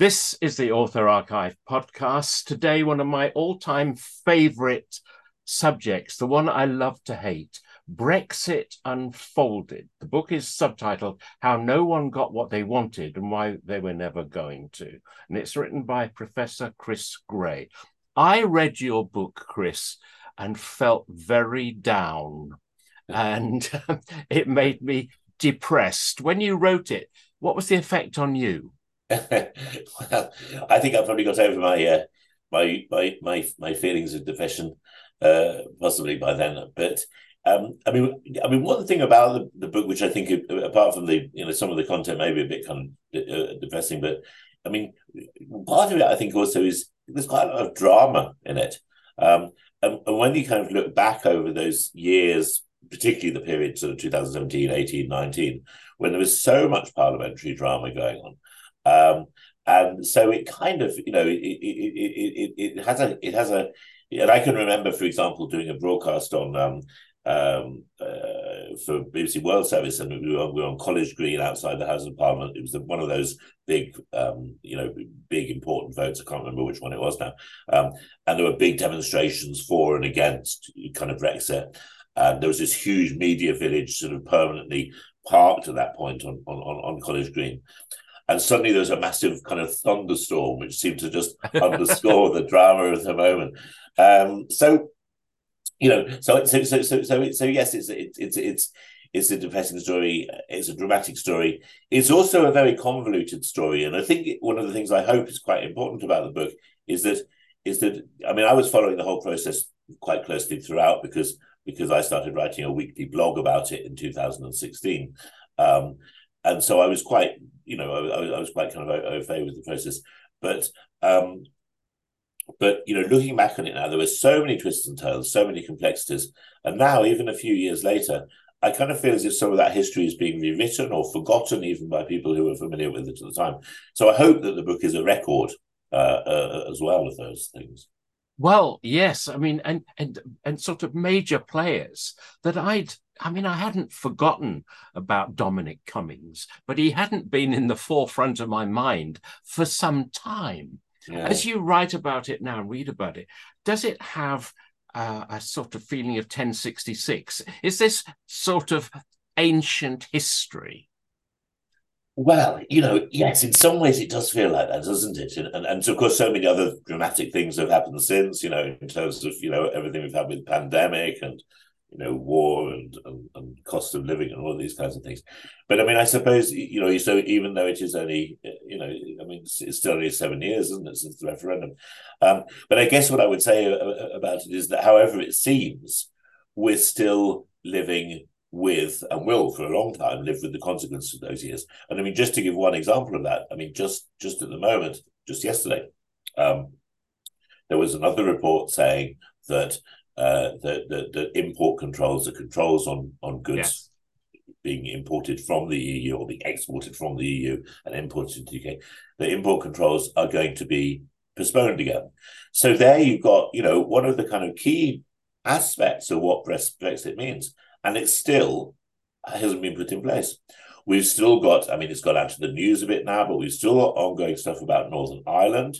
This is the Author Archive podcast. Today, one of my all time favorite subjects, the one I love to hate Brexit Unfolded. The book is subtitled How No One Got What They Wanted and Why They Were Never Going to. And it's written by Professor Chris Grey. I read your book, Chris, and felt very down. And it made me depressed. When you wrote it, what was the effect on you? Well, I think I've probably got over my uh, my my my my feelings of depression, uh, possibly by then. But um, I mean, I mean, one thing about the, the book, which I think, apart from the you know some of the content may be a bit kind of uh, depressing, but I mean, part of it I think also is there's quite a lot of drama in it. Um, and, and when you kind of look back over those years, particularly the period sort of 2017, 18, 19, when there was so much parliamentary drama going on, um, and so it kind of, you know, it, it, it, it, has a, it has a, and I can remember, for example, doing a broadcast on um, um, uh, for BBC World Service, and we were, we were, on College Green outside the House of Parliament. It was the, one of those big, um, you know, big important votes. I can't remember which one it was now. Um, and there were big demonstrations for and against kind of Brexit. And there was this huge media village sort of permanently parked at that point on on, on College Green and suddenly there's a massive kind of thunderstorm, which seemed to just underscore the drama of the moment. Um, so, you know, so so so so so, so yes, it's it's it's it's it's a depressing story. It's a dramatic story. It's also a very convoluted story, and I think one of the things I hope is quite important about the book is that is that I mean I was following the whole process quite closely throughout because because I started writing a weekly blog about it in 2016. Um, and so I was quite, you know, I, I was quite kind of au fait with the process. But um, but you know, looking back on it now, there were so many twists and turns, so many complexities, and now even a few years later, I kind of feel as if some of that history is being rewritten or forgotten, even by people who were familiar with it at the time. So I hope that the book is a record uh, uh, as well of those things. Well, yes, I mean, and and and sort of major players that I'd I mean, I hadn't forgotten about Dominic Cummings, but he hadn't been in the forefront of my mind for some time. Yeah. As you write about it now and read about it, does it have uh, a sort of feeling of 1066? Is this sort of ancient history? Well, you know, yes, in some ways it does feel like that, doesn't it? And, and, and of course, so many other dramatic things have happened since, you know, in terms of, you know, everything we've had with pandemic and, you know, war and, and, and cost of living and all these kinds of things. But I mean, I suppose, you know, so even though it is only, you know, I mean, it's still only seven years, isn't it, since the referendum? Um, but I guess what I would say about it is that however it seems, we're still living with and will for a long time live with the consequences of those years. And I mean, just to give one example of that, I mean, just just at the moment, just yesterday, um, there was another report saying that uh, the, the, the import controls, the controls on on goods. Being imported from the EU or being exported from the EU and imported into the UK, the import controls are going to be postponed again. So there you've got, you know, one of the kind of key aspects of what Brexit means and it still hasn't been put in place. We've still got, I mean, it's got out to the news a bit now, but we've still got ongoing stuff about Northern Ireland.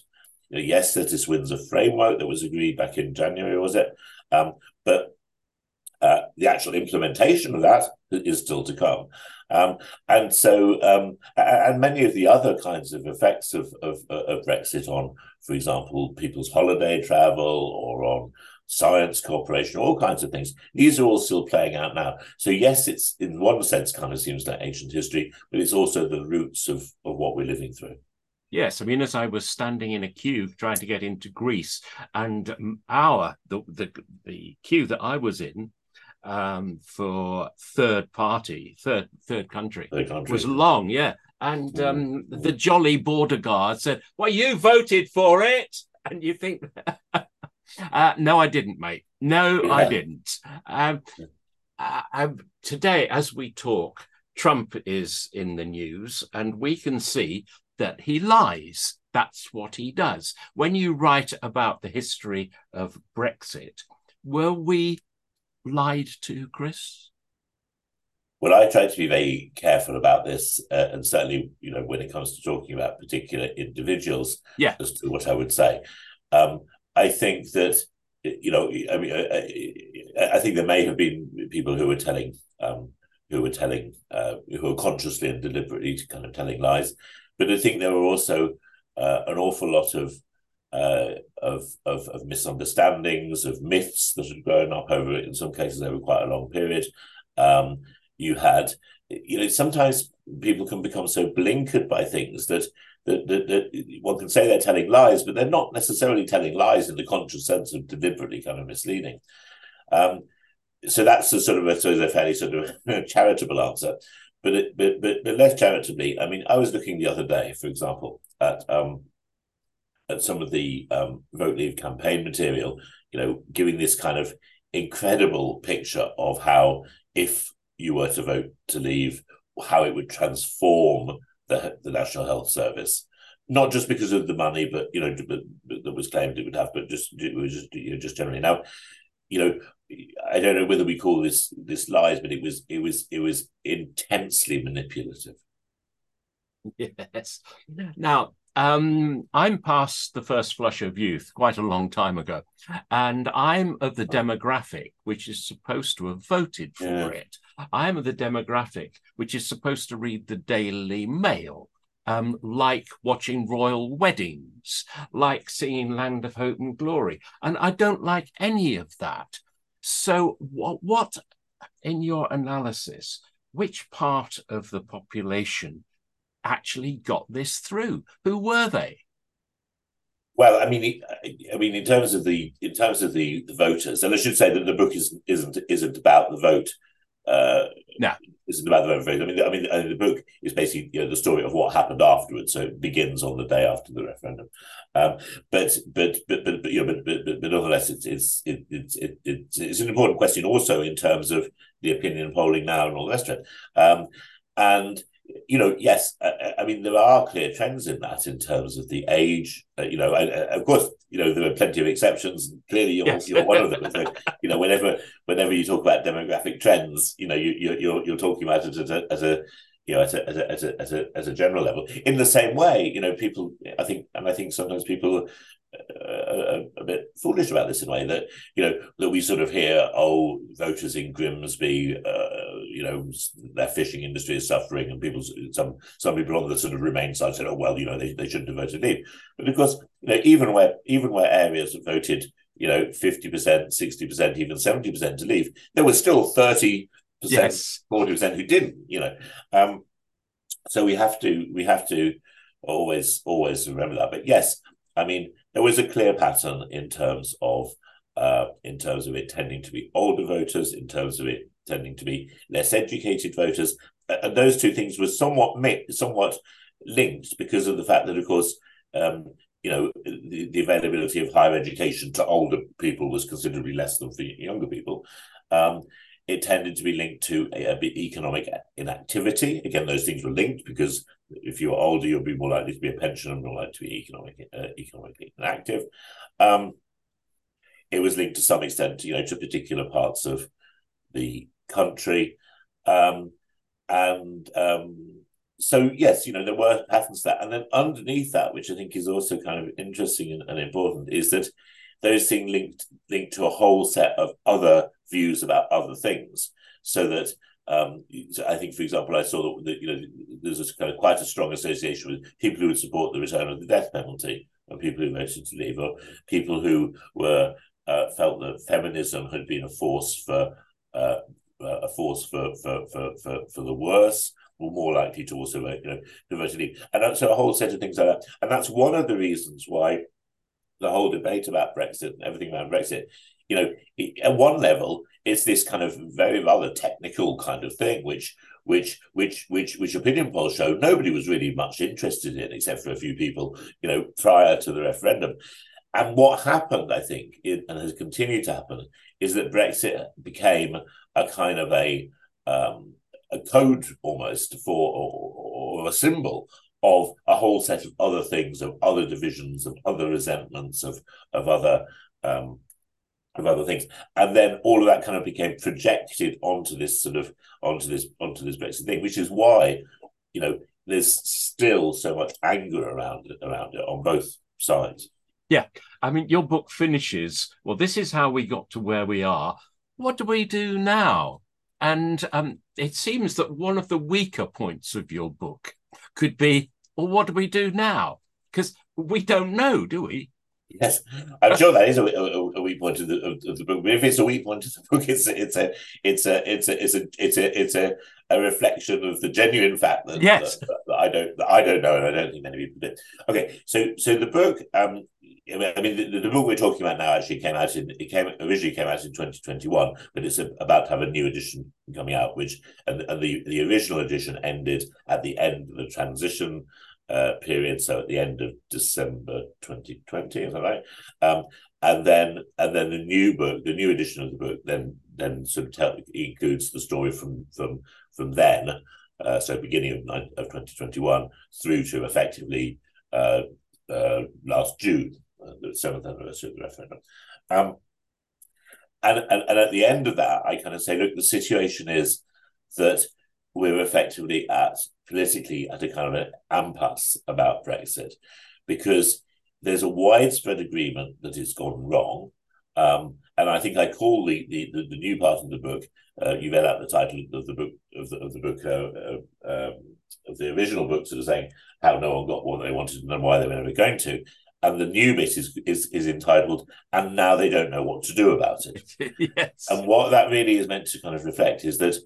You know, yes, there's this Windsor framework that was agreed back in January, was it? Um, but uh, the actual implementation of that is still to come. Um, and so, um, and many of the other kinds of effects of, of, of Brexit on, for example, people's holiday travel or on science cooperation, all kinds of things. These are all still playing out now. So yes, it's in one sense kind of seems like ancient history, but it's also the roots of, of what we're living through. Yes, I mean, as I was standing in a queue trying to get into Greece, and our the the, the queue that I was in um, for third party, third third country, third country. was long, yeah. And mm. um, the jolly border guard said, "Well, you voted for it," and you think Uh, no, I didn't, mate. No, yeah. I didn't. Um, uh, um, today, as we talk, Trump is in the news, and we can see that he lies. That's what he does. When you write about the history of Brexit, were we lied to, Chris? well, I try to be very careful about this, uh, and certainly, you know, when it comes to talking about particular individuals, yeah, as to what I would say. Um, I think that you know, I mean, I, I, think there may have been people who were telling, um, who were telling, uh, who were consciously and deliberately kind of telling lies, but I think there were also uh, an awful lot of, uh, of, of of misunderstandings, of myths that had grown up over, in some cases, over quite a long period. Um, you had, you know, sometimes people can become so blinkered by things that that, that, that, one can say they're telling lies, but they're not necessarily telling lies in the conscious sense of deliberately kind of misleading. Um, so that's a sort of a, sort of a fairly sort of charitable answer. But, it, but but but less charitably, I mean, I was looking the other day, for example, at um, at some of the um, vote leave campaign material. You know, giving this kind of incredible picture of how if you were to vote to leave, how it would transform the, the National Health Service, not just because of the money, but you know, that was claimed it would have, but just it was just you know, just generally. Now, you know, I don't know whether we call this this lies, but it was it was it was intensely manipulative. Yes. Now, um, I'm past the first flush of youth quite a long time ago, and I'm of the demographic which is supposed to have voted for yeah. it. I'm of the demographic which is supposed to read the Daily Mail. Um, like watching royal weddings, like seeing Land of Hope and Glory. And I don't like any of that. So, what, what in your analysis, which part of the population actually got this through? Who were they? Well, I mean, I mean, in terms of the in terms of the, the voters, and I should say that the book is, isn't isn't about the vote. Uh, no, isn't about the vote. I mean, I mean, I mean, the book is basically you know the story of what happened afterwards. So it begins on the day after the referendum. Um, but, but, but but but you know, but but, but nonetheless, it's it's it, it's it, it's it's an important question also in terms of the opinion polling now and all the rest of it. Um, and you know, yes, I, I, mean there are clear trends in that in terms of the age. Uh, you know, and, uh, of course, you know there are plenty of exceptions. Clearly, you're, yes. you're one of them. So, you know, whenever whenever you talk about demographic trends, you know, you, you're you're talking about it as a, as a you know, as a, as a, as a, as a, as a general level. In the same way, you know, people, I think, and I think sometimes people a, a, bit foolish about this in a way that you know that we sort of hear oh voters in Grimsby uh, you know their fishing industry is suffering and people some some people on the sort of Remain side said oh well you know they, they shouldn't have voted leave. But of course you know even where even where areas have voted you know 50% 60% even 70% to leave there were still 30% 40% who didn't you know. Um so we have to we have to always always remember that. But yes I mean there was a clear pattern in terms of uh, in terms of it tending to be older voters, in terms of it tending to be less educated voters, and those two things were somewhat somewhat linked because of the fact that, of course, um, you know, the, the, availability of higher education to older people was considerably less than for younger people. Um, it tended to be linked to a, a economic inactivity. Again, those things were linked because if you're older, you'll be more likely to be a pensioner, more likely to be economic, uh, economically inactive. Um, it was linked to some extent, you know, to particular parts of the country, um, and um, so yes, you know, there were patterns that, and then underneath that, which I think is also kind of interesting and, and important, is that those things linked linked to a whole set of other views about other things, so that um, I think, for example, I saw that, that you know there's a kind of quite a strong association with people who would support the return of the death penalty, and people who voted to leave, or people who were uh, felt that feminism had been a force for uh, a force for for, for for for the worse, were more likely to also vote, you know, to vote to leave, and that's a whole set of things like that. And that's one of the reasons why the whole debate about Brexit and everything around Brexit, you know, at one level, it's this kind of very rather technical kind of thing, which which which which which opinion polls show nobody was really much interested in, except for a few people, you know, prior to the referendum. And what happened, I think, and has continued to happen, is that Brexit became a kind of a um, a code almost for or, or a symbol of a whole set of other things, of other divisions, of other resentments, of of other um, of other things, and then all of that kind of became projected onto this sort of onto this onto this Brexit thing, which is why you know there's still so much anger around it around it on both sides. Yeah, I mean, your book finishes. Well, this is how we got to where we are. What do we do now? And um, it seems that one of the weaker points of your book could be, well, what do we do now? Because we don't know, do we? Yes, I'm sure that is a, a, a weak point of the, of the, book. But if it's a weak point of the book, it's a, it's a it's a it's a it's a it's a it's a, a reflection of the genuine fact that, yes. that, that I don't that I don't know, and I don't think many people do. Okay, so so the book, um, I mean, the, the, book we're talking about now actually came out in it came originally came out in 2021, but it's about to have a new edition coming out, which and, and the the original edition ended at the end of the transition uh, period, so at the end of December 2020, is that right? Um, and then and then the new book, the new edition of the book, then then sort of tell, includes the story from from from then, uh, so beginning of, of 2021 through to effectively uh, uh, last June, the seventh anniversary of the referendum. Um, and, and and at the end of that, I kind of say, look, the situation is that we're effectively at politically at a kind of an impasse about Brexit because there's a widespread agreement that it's gone wrong. Um, and I think I call the, the, the, new part of the book, uh, you read out the title of the book of the, of the book uh, uh, um, of the original book, sort of saying how no one got what they wanted and why they were never going to. And the new bit is, is is entitled, and now they don't know what to do about it. yes. And what that really is meant to kind of reflect is that,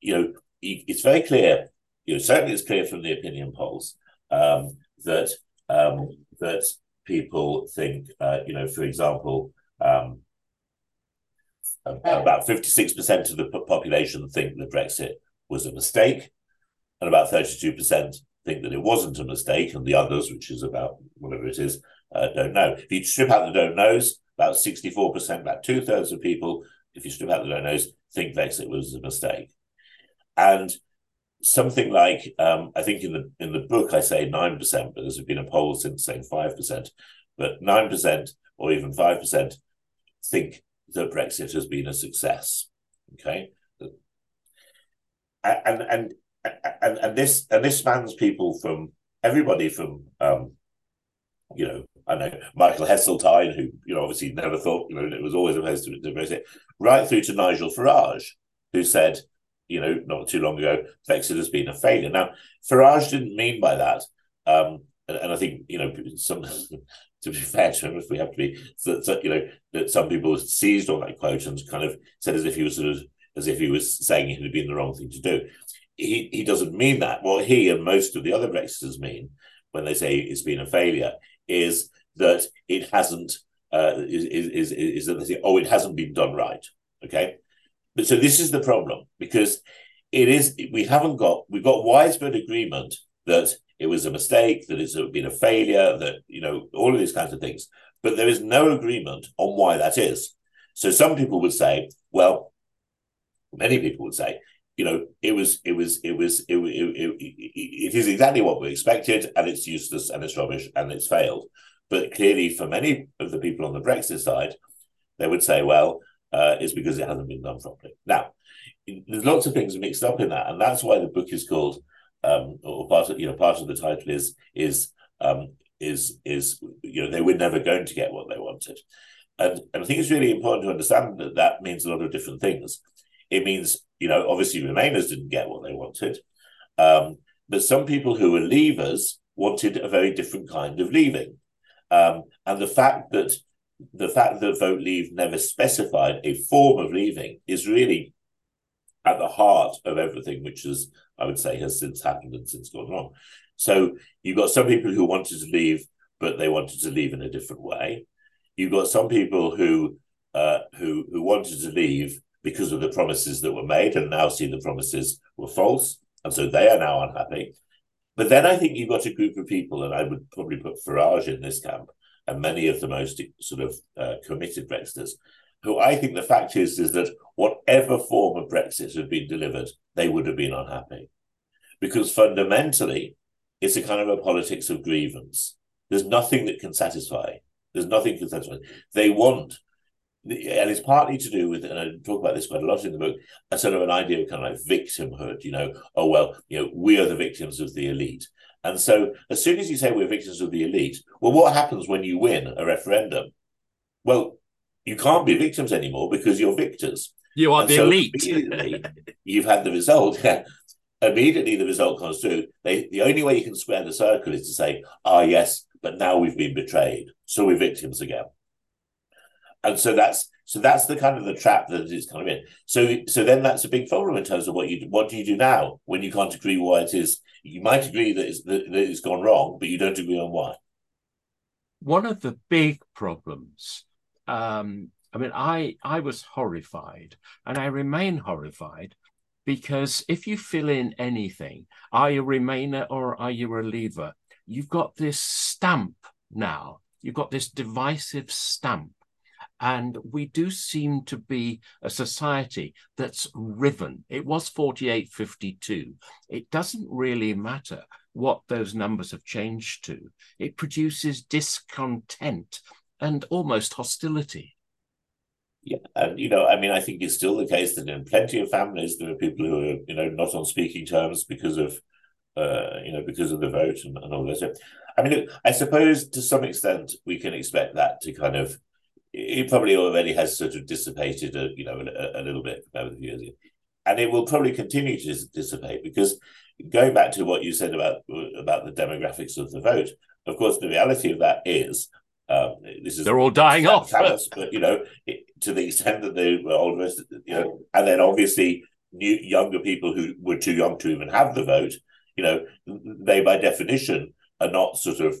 you know, it's very clear, you know, certainly it's clear from the opinion polls um, that um, that people think, uh, you know, for example, um, about 56% of the population think that Brexit was a mistake, and about 32% think that it wasn't a mistake, and the others, which is about whatever it is, uh, don't know. If you strip out the don't knows, about 64%, about two thirds of people, if you strip out the don't knows, think Brexit was a mistake and something like um, I think in the in the book I say nine percent, but there's been a poll since saying five percent, but nine percent or even five percent think that Brexit has been a success. Okay, and and and and this and this spans people from everybody from um, you know I know Michael Heseltine, who you know obviously never thought you know it was always opposed to, to Brexit, right through to Nigel Farage, who said you know, not too long ago, Brexit has been a failure. Now, Farage didn't mean by that, um, and, and, I think you know, some to be fair to him, if we have to be, that, that you know, that some people seized on that quote and kind of said as if he was sort of as if he was saying it had been the wrong thing to do. He he doesn't mean that. What he and most of the other Brexiters mean when they say it's been a failure is that it hasn't uh, is, is, is, that they say, oh, it hasn't been done right. Okay. But so this is the problem because it is we haven't got we've got widespread agreement that it was a mistake, that it's been a failure, that you know all of these kinds of things, but there is no agreement on why that is. So some people would say, well, many people would say, you know, it was it was it was it, it, it, it is exactly what we expected, and it's useless and it's rubbish and it's failed. But clearly, for many of the people on the Brexit side, they would say, well, uh, is because it hasn't been done properly. Now, there's lots of things mixed up in that, and that's why the book is called, um, or part of you know part of the title is is um, is is you know they were never going to get what they wanted, and and I think it's really important to understand that that means a lot of different things. It means you know obviously Remainers didn't get what they wanted, um, but some people who were leavers wanted a very different kind of leaving, um, and the fact that the fact that Vote Leave never specified a form of leaving is really at the heart of everything, which is, I would say, has since happened and since gone wrong. So you've got some people who wanted to leave, but they wanted to leave in a different way. You've got some people who uh, who who wanted to leave because of the promises that were made, and now see the promises were false, and so they are now unhappy. But then I think you've got a group of people, and I would probably put Farage in this camp, and many of the most sort of uh, committed Brexiters, who I think the fact is is that whatever form of Brexit had been delivered, they would have been unhappy, because fundamentally, it's a kind of a politics of grievance. There's nothing that can satisfy. There's nothing can satisfy. They want and it's partly to do with, and I talk about this quite a lot in the book, a sort of an idea of kind of like victimhood. You know, oh well, you know, we are the victims of the elite, and so as soon as you say we're victims of the elite, well, what happens when you win a referendum? Well, you can't be victims anymore because you're victors. You are and the so elite. you've had the result. immediately the result comes through. They, the only way you can square the circle is to say, ah, yes, but now we've been betrayed, so we're victims again. And so that's so that's the kind of the trap that is kind of in. So so then that's a big problem in terms of what you what do you do now when you can't agree why it is. You might agree that it's, that, that it's gone wrong, but you don't agree on why. One of the big problems um, I mean, I I was horrified, and I remain horrified because if you fill in anything, are you a Remainer or are you a Leaver? You've got this stamp now. You've got this divisive stamp. And we do seem to be a society that's riven. It was 4852. It doesn't really matter what those numbers have changed to, it produces discontent and almost hostility. Yeah, and you know, I mean, I think it's still the case that in plenty of families there are people who are, you know, not on speaking terms because of, uh, you know, because of the vote and, and all this. I mean, I suppose to some extent we can expect that to kind of, it probably already has sort of dissipated, a, you know, a, a little bit over the years, and it will probably continue to dissipate because going back to what you said about about the demographics of the vote, of course, the reality of that is um, this is they're all dying off, but you know, it, to the extent that they were older, you know, and then obviously new younger people who were too young to even have the vote, you know, they by definition are not sort of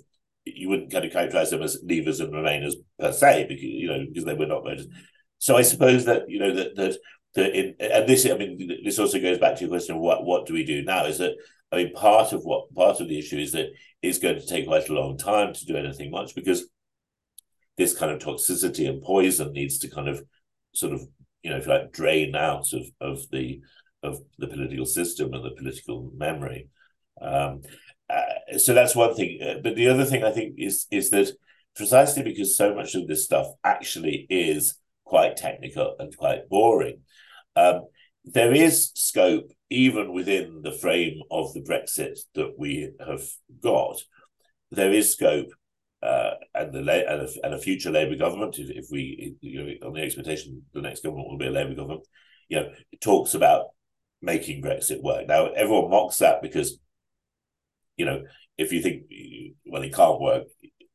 you wouldn't kind of characterize them as leavers and remainers per se, because you know, because they were not voters. So I suppose that you know that that that in and this I mean this also goes back to your question of what what do we do now is that I mean part of what part of the issue is that it's going to take quite a long time to do anything much because this kind of toxicity and poison needs to kind of sort of you know if you like drain out of of the of the political system and the political memory um, uh, so that's one thing uh, but the other thing i think is is that precisely because so much of this stuff actually is quite technical and quite boring um, there is scope even within the frame of the brexit that we have got there is scope uh, and the and a, and a future Labour government, if, if we you know, on the expectation the next government will be a Labour government, you know, talks about making Brexit work. Now everyone mocks that because, you know, if you think well it can't work,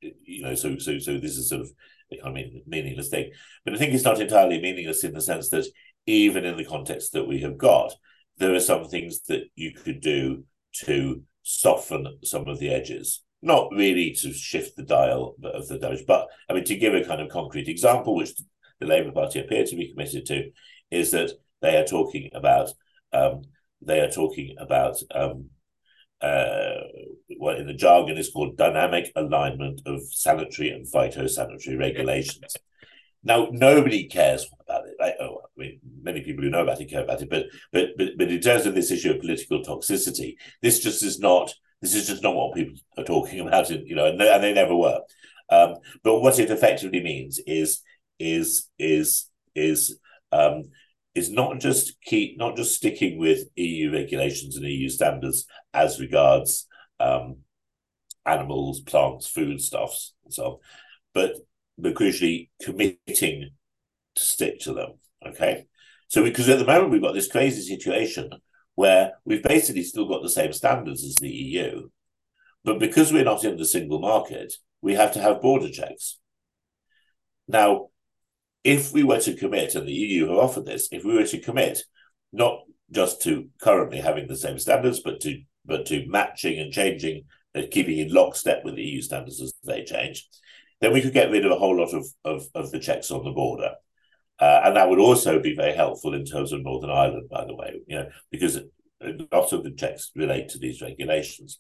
you know, so so so this is sort of a kind of meaningless thing. But I think it's not entirely meaningless in the sense that even in the context that we have got, there are some things that you could do to soften some of the edges not really to shift the dial of the damage, but I mean to give a kind of concrete example, which the Labour Party appear to be committed to, is that they are talking about um, they are talking about um, uh, what in the jargon is called dynamic alignment of sanitary and phytosanitary regulations. Now, nobody cares about it. Oh, I mean, many people who know about it care about it, but but but but in terms of this issue of political toxicity, this just is not this is just not what people are talking about, you know, and they, and they never were. Um, but what it effectively means is is is is um, is not just keep not just sticking with EU regulations and EU standards as regards um, animals, plants, foodstuffs, and so on, but but crucially committing to stick to them. Okay, so because at the moment we've got this crazy situation where we've basically still got the same standards as the EU. But because we're not in the single market, we have to have border checks. Now, if we were to commit, and the EU have offered this, if we were to commit not just to currently having the same standards, but to but to matching and changing and keeping in lockstep with the EU standards as they change, then we could get rid of a whole lot of, of, of the checks on the border. Uh, and that would also be very helpful in terms of Northern Ireland, by the way, you know, because a lot of the checks relate to these regulations.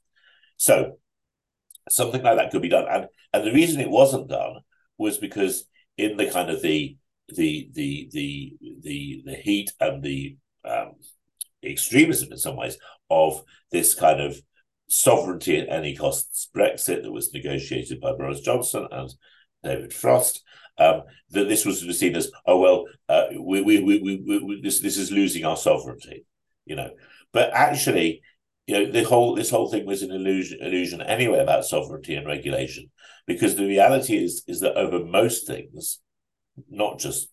So something like that could be done. And and the reason it wasn't done was because in the kind of the the the the the the heat and the um, extremism in some ways of this kind of sovereignty at any costs Brexit that was negotiated by Boris Johnson and David Frost, um, that this was seen as, oh well, uh, we, we, we, we, this this is losing our sovereignty, you know. But actually, you know, the whole this whole thing was an illusion illusion anyway about sovereignty and regulation, because the reality is is that over most things, not just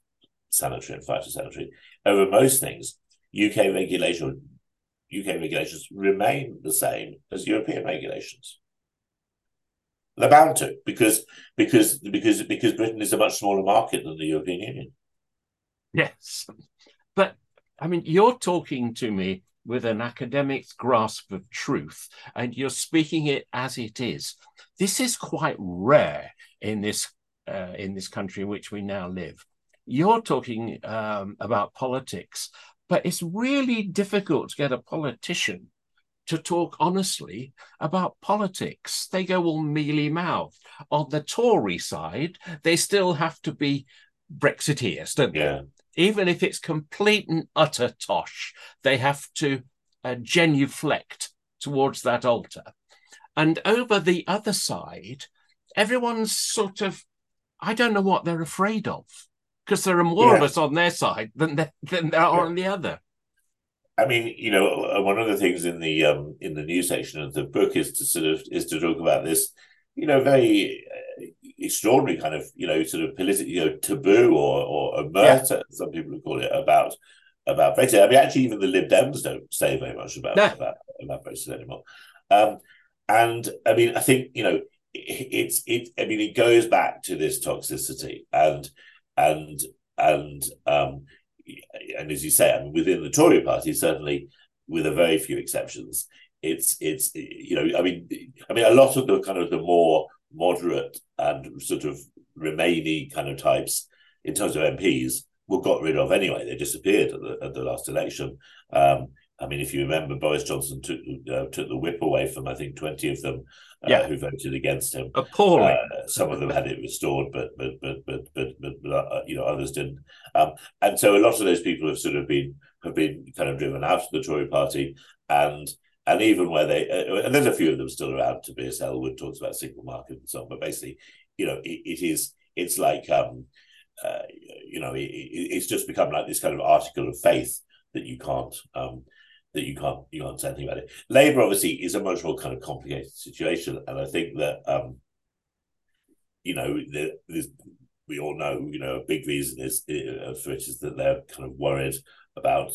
sanitary and phytosanitary, over most things, UK regulation UK regulations remain the same as European regulations. They're bound to because because because because Britain is a much smaller market than the European Union. Yes, but I mean, you're talking to me with an academic's grasp of truth, and you're speaking it as it is. This is quite rare in this uh, in this country in which we now live. You're talking um, about politics, but it's really difficult to get a politician to talk honestly about politics. They go all mealy mouthed. On the Tory side, they still have to be Brexiteers, don't they? Yeah. Even if it's complete and utter tosh, they have to uh, genuflect towards that altar. And over the other side, everyone's sort of, I don't know what they're afraid of because there are more yeah. of us on their side than there, than there are yeah. on the other. I mean, you know, uh, one of the things in the um, in the news section of the book is to sort of is to talk about this, you know, very uh, extraordinary kind of you know sort of political you know taboo or or omertà, yeah. some people would call it about about Brexit. I mean, actually, even the Lib Dems don't say very much about no. about, about Brexit anymore. Um, and I mean, I think you know, it, it's it. I mean, it goes back to this toxicity and and and um, and as you say, I mean, within the Tory party, certainly with a very few exceptions, it's it's you know, I mean, I mean, a lot of the kind of the more moderate and sort of Remainy kind of types in terms of MPs were got rid of anyway. They disappeared at the, at the last election. Um, I mean, if you remember, Boris Johnson took uh, took the whip away from I think twenty of them uh, yeah. who voted against him. Appalling. Uh, some of them had it restored, but but but but but, but, but uh, you know others didn't. Um, and so a lot of those people have sort of been have been kind of driven out of the Tory party, and and even where they uh, and there's a few of them still around. Tobias Ellwood talks about single market and so on, but basically, you know, it, it is it's like um, uh, you know, it, it's just become like this kind of article of faith that you can't um, that you can't you can't say anything about it. Labour obviously is a much more kind of complicated situation, and I think that um, you know the, we all know you know a big reason is uh, for it is that they're kind of worried about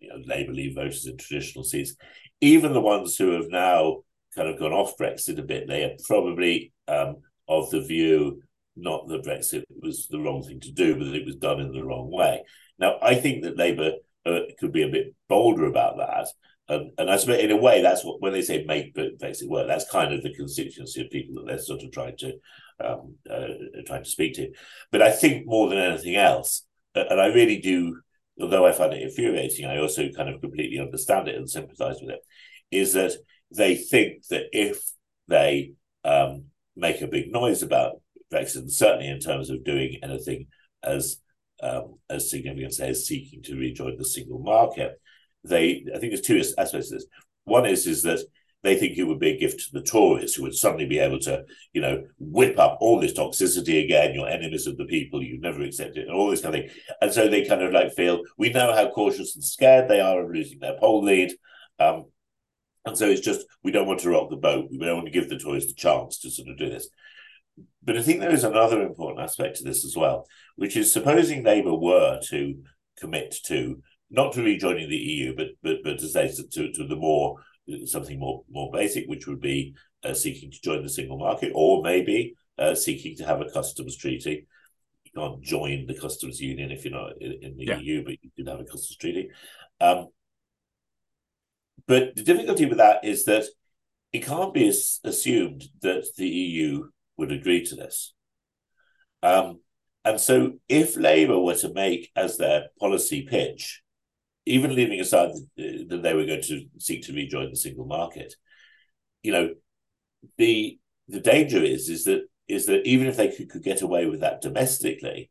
you know Labour leave voters in traditional seats, even the ones who have now kind of gone off Brexit a bit. They are probably um, of the view not that Brexit was the wrong thing to do, but that it was done in the wrong way. Now, I think that Labour uh, could be a bit bolder about that. And, and I suppose in a way, that's what when they say make Brexit work, that's kind of the constituency of people that they're sort of trying to um, uh, trying to speak to. But I think more than anything else, and I really do, although I find it infuriating, I also kind of completely understand it and sympathise with it. Is that they think that if they um, make a big noise about Brexit, certainly in terms of doing anything as um, as significant as seeking to rejoin the single market. They, I think, there's two aspects of this. One is is that they think it would be a gift to the Tories, who would suddenly be able to, you know, whip up all this toxicity again. You're enemies of the people. You've never accepted, and all this kind of thing. And so they kind of like feel we know how cautious and scared they are of losing their poll lead. Um, and so it's just we don't want to rock the boat. We don't want to give the Tories the chance to sort of do this. But I think there is another important aspect to this as well, which is supposing Labour were to commit to not to rejoining the EU, but but but to say to, to the more something more more basic, which would be uh, seeking to join the single market, or maybe uh, seeking to have a customs treaty. You can't join the customs union if you're not in, in the yeah. EU, but you can have a customs treaty. Um, but the difficulty with that is that it can't be assumed that the EU would agree to this. Um, and so, if Labour were to make as their policy pitch, even leaving aside that they were going to seek to rejoin the single market, you know, the the danger is is that is that even if they could, could get away with that domestically,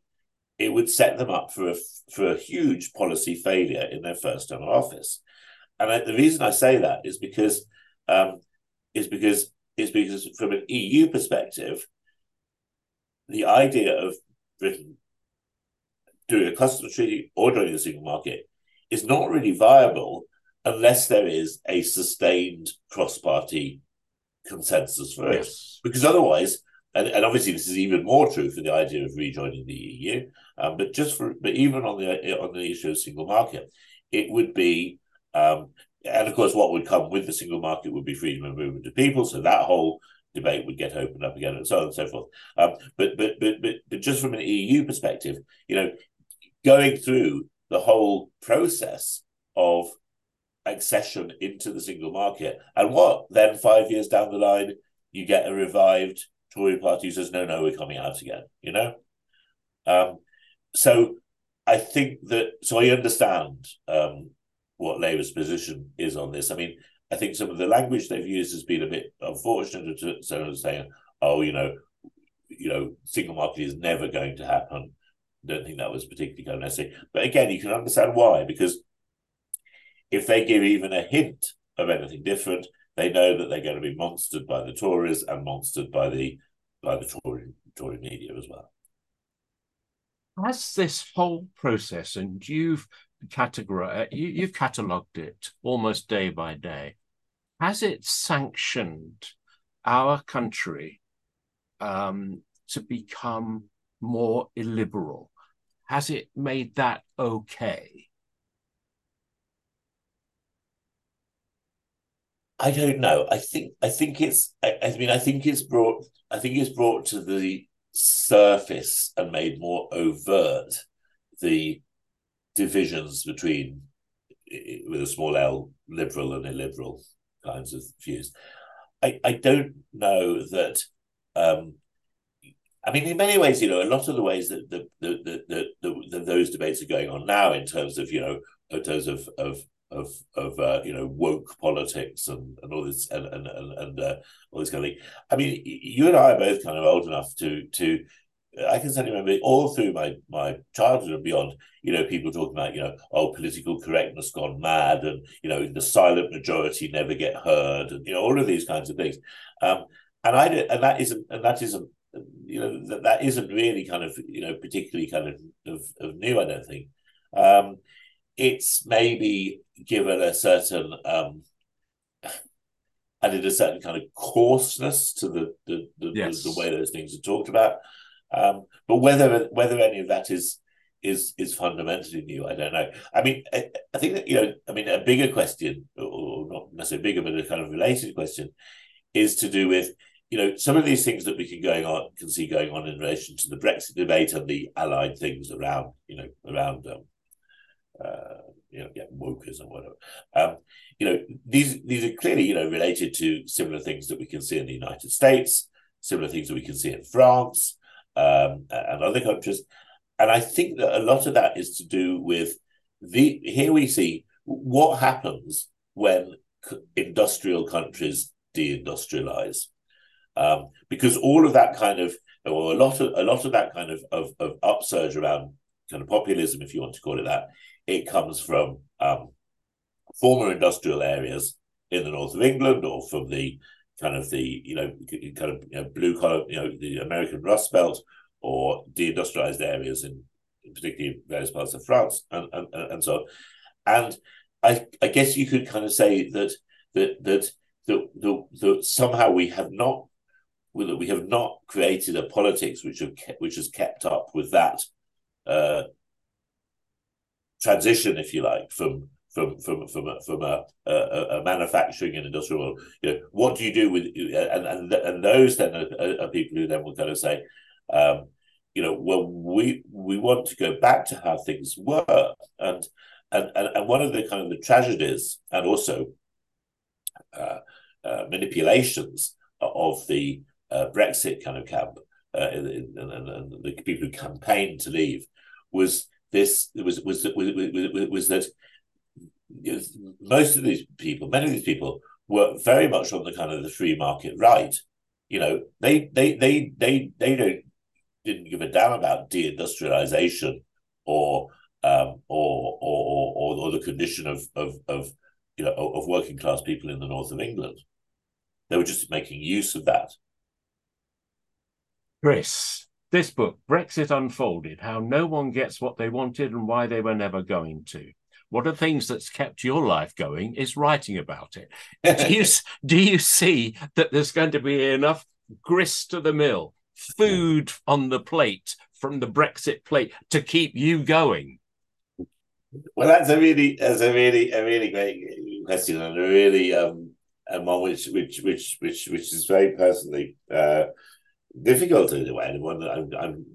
it would set them up for a for a huge policy failure in their first term of office. And I, the reason I say that is because um, is because is because from an EU perspective, the idea of Britain doing a customs treaty or joining the single market is not really viable unless there is a sustained cross-party consensus for yes. it. Because otherwise, and, and obviously this is even more true for the idea of rejoining the EU, um, but just for but even on the on the issue of single market, it would be um, and of course what would come with the single market would be freedom of movement of people. So that whole debate would get opened up again and so on and so forth. Um, but, but but but but just from an EU perspective, you know, going through the whole process of accession into the single market, and what then five years down the line you get a revived Tory party who says no, no, we're coming out again. You know, um, so I think that so I understand um, what Labour's position is on this. I mean, I think some of the language they've used has been a bit unfortunate. To, so saying, "Oh, you know, you know, single market is never going to happen." Don't think that was particularly kind of necessary. But again, you can understand why because if they give even a hint of anything different, they know that they're going to be monstered by the Tories and monstered by the by the Tory Tory media as well. Has this whole process, and you've categorized, you, you've catalogued it almost day by day has it sanctioned our country um, to become more illiberal? Has it made that okay? I don't know. I think I think it's I, I, mean I think it's brought I think it's brought to the surface and made more overt the divisions between with a small L liberal and illiberal kinds of views. I, I don't know that. Um, I mean, in many ways, you know, a lot of the ways that the, the, the, the, those debates are going on now, in terms of you know, in terms of of of of uh, you know woke politics and, and all this and and and, and uh, all this kind of thing. I mean, you and I are both kind of old enough to to I can certainly remember all through my my childhood and beyond, you know, people talking about, you know, oh, political correctness gone mad, and you know, the silent majority never get heard, and you know, all of these kinds of things. Um, and I and that isn't and that isn't you know that, that isn't really kind of you know particularly kind of of, of new. I don't think. Um, it's maybe given a certain um, added a certain kind of coarseness to the the, the, yes. the, the way those things are talked about. Um, but whether whether any of that is is is fundamentally new, I don't know. I mean, I, I think that you know, I mean, a bigger question, or not necessarily bigger, but a kind of related question, is to do with you know some of these things that we can going on can see going on in relation to the Brexit debate and the allied things around you know around um, uh, you know yeah wokers and whatever. Um, you know these these are clearly you know related to similar things that we can see in the United States, similar things that we can see in France um, and other countries. And I think that a lot of that is to do with the here we see what happens when industrial countries deindustrialize. Um, because all of that kind of or a lot of a lot of that kind of, of, of upsurge around kind of populism, if you want to call it that, it comes from um, former industrial areas in the north of England or from the kind of the you know kind of you know, blue collar you know the American Rust Belt or deindustrialized areas in, in particularly various parts of France and and, and so on. And I I guess you could kind of say that that that that, that, that somehow we have not that we have not created a politics which have kept, which has kept up with that uh, transition, if you like, from from from from a, from a, a, a, manufacturing and industrial world. You know, what do you do with and and and those then are, are people who then will kind of say, um, you know, well, we we want to go back to how things were, and and and, and one of the kind of the tragedies and also uh, uh, manipulations of the uh, Brexit kind of camp uh, and, and, and, the people who campaigned to leave was this was was was, was, was that most of these people, many of these people, were very much on the kind of the free market right. You know, they they they they they don't didn't give a damn about deindustrialization or um, or, or or or the condition of of of you know of working class people in the north of England. They were just making use of that. Chris, this book, Brexit Unfolded How No One Gets What They Wanted and Why They Were Never Going to. One of the things that's kept your life going is writing about it. Do you, do you see that there's going to be enough grist to the mill, food on the plate from the Brexit plate to keep you going? Well, that's a really, that's a really, a really great question, and a really um, and one which, which, which, which, which is very personally uh, difficult in a way. And one I'm, I'm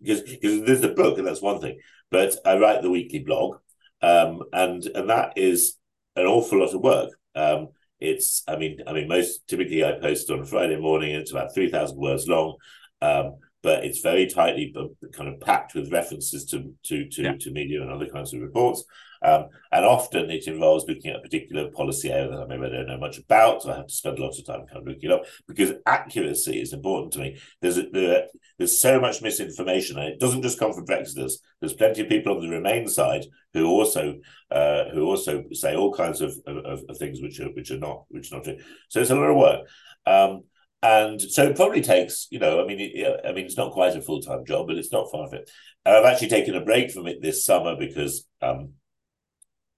because because there's the book, and that's one thing. But I write the weekly blog, um, and and that is an awful lot of work. Um, it's, I mean, I mean, most typically I post on Friday morning. It's about three thousand words long. Um, but it's very tightly kind of packed with references to to to, yeah. to media and other kinds of reports. Um, and often it involves looking at a particular policy area that I maybe I don't know much about, so I have to spend a lot of time kind of looking it up because accuracy is important to me. There's there, there's so much misinformation, and it doesn't just come from Brexiters. There's plenty of people on the Remain side who also uh, who also say all kinds of, of, of, things which are which are not which are not true. So it's a lot of work. Um, and so it probably takes, you know, I mean, it, I mean, it's not quite a full time job, but it's not far from it. And I've actually taken a break from it this summer because um,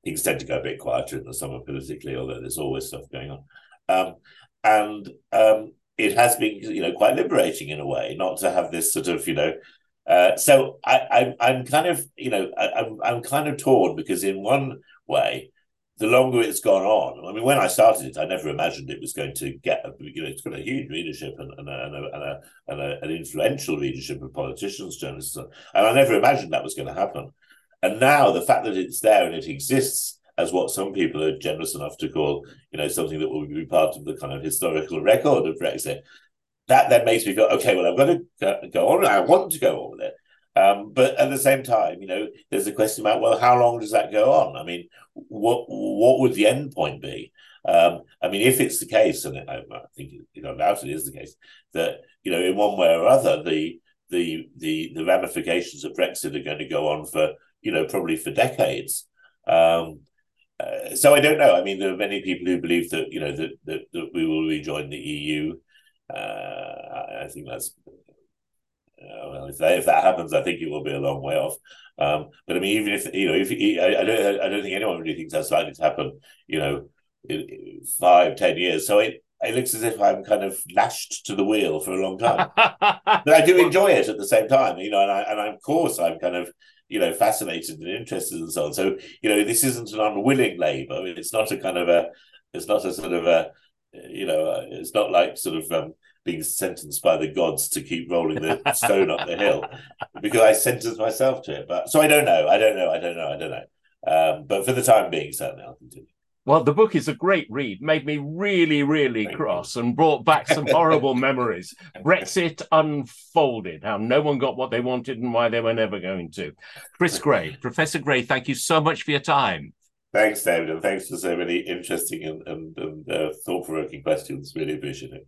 things tend to go a bit quieter in the summer politically, although there's always stuff going on. Um, and um, it has been, you know, quite liberating in a way, not to have this sort of, you know. Uh, so I, I, I'm kind of, you know, I, I'm, I'm kind of torn because in one way, the longer it's gone on, I mean, when I started it, I never imagined it was going to get, a, you know, it's got a huge readership and, and, a, and, a, and, a, an influential readership of politicians, journalists, and I never imagined that was going to happen. And now the fact that it's there and it exists as what some people are generous enough to call, you know, something that will be part of the kind of historical record of Brexit, that then makes me go, okay, well, I've got to go on. I want to go on with it. Um, but at the same time, you know, there's a question about well, how long does that go on? I mean, what what would the end point be? Um, I mean, if it's the case, and I, I think you know, undoubtedly is the case that you know, in one way or other, the the the the ramifications of Brexit are going to go on for you know probably for decades. Um, uh, so I don't know. I mean, there are many people who believe that you know that that, that we will rejoin the EU. Uh, I think that's uh, well, if that, if that happens, I think it will be a long way off. Um, but I mean, even if you know, if I, I don't, I don't think anyone really thinks that's likely to happen. You know, in, in five, ten years. So it it looks as if I'm kind of lashed to the wheel for a long time. but I do enjoy it at the same time. You know, and I and I, of course I'm kind of you know fascinated and interested and so on. So you know, this isn't an unwilling labour. It's not a kind of a. It's not a sort of a. You know, it's not like sort of. Um, being sentenced by the gods to keep rolling the stone up the hill because I sentenced myself to it. But so I don't know. I don't know. I don't know. I don't know. Um, but for the time being, certainly I'll continue. Well, the book is a great read, made me really, really Thank cross you. and brought back some horrible memories. Brexit unfolded, how no one got what they wanted and why they were never going to. Chris Grey, Professor Grey, thank you so much for your time. Thanks, David, and thanks for so many interesting and, and, and uh, thought provoking questions. Really appreciate it.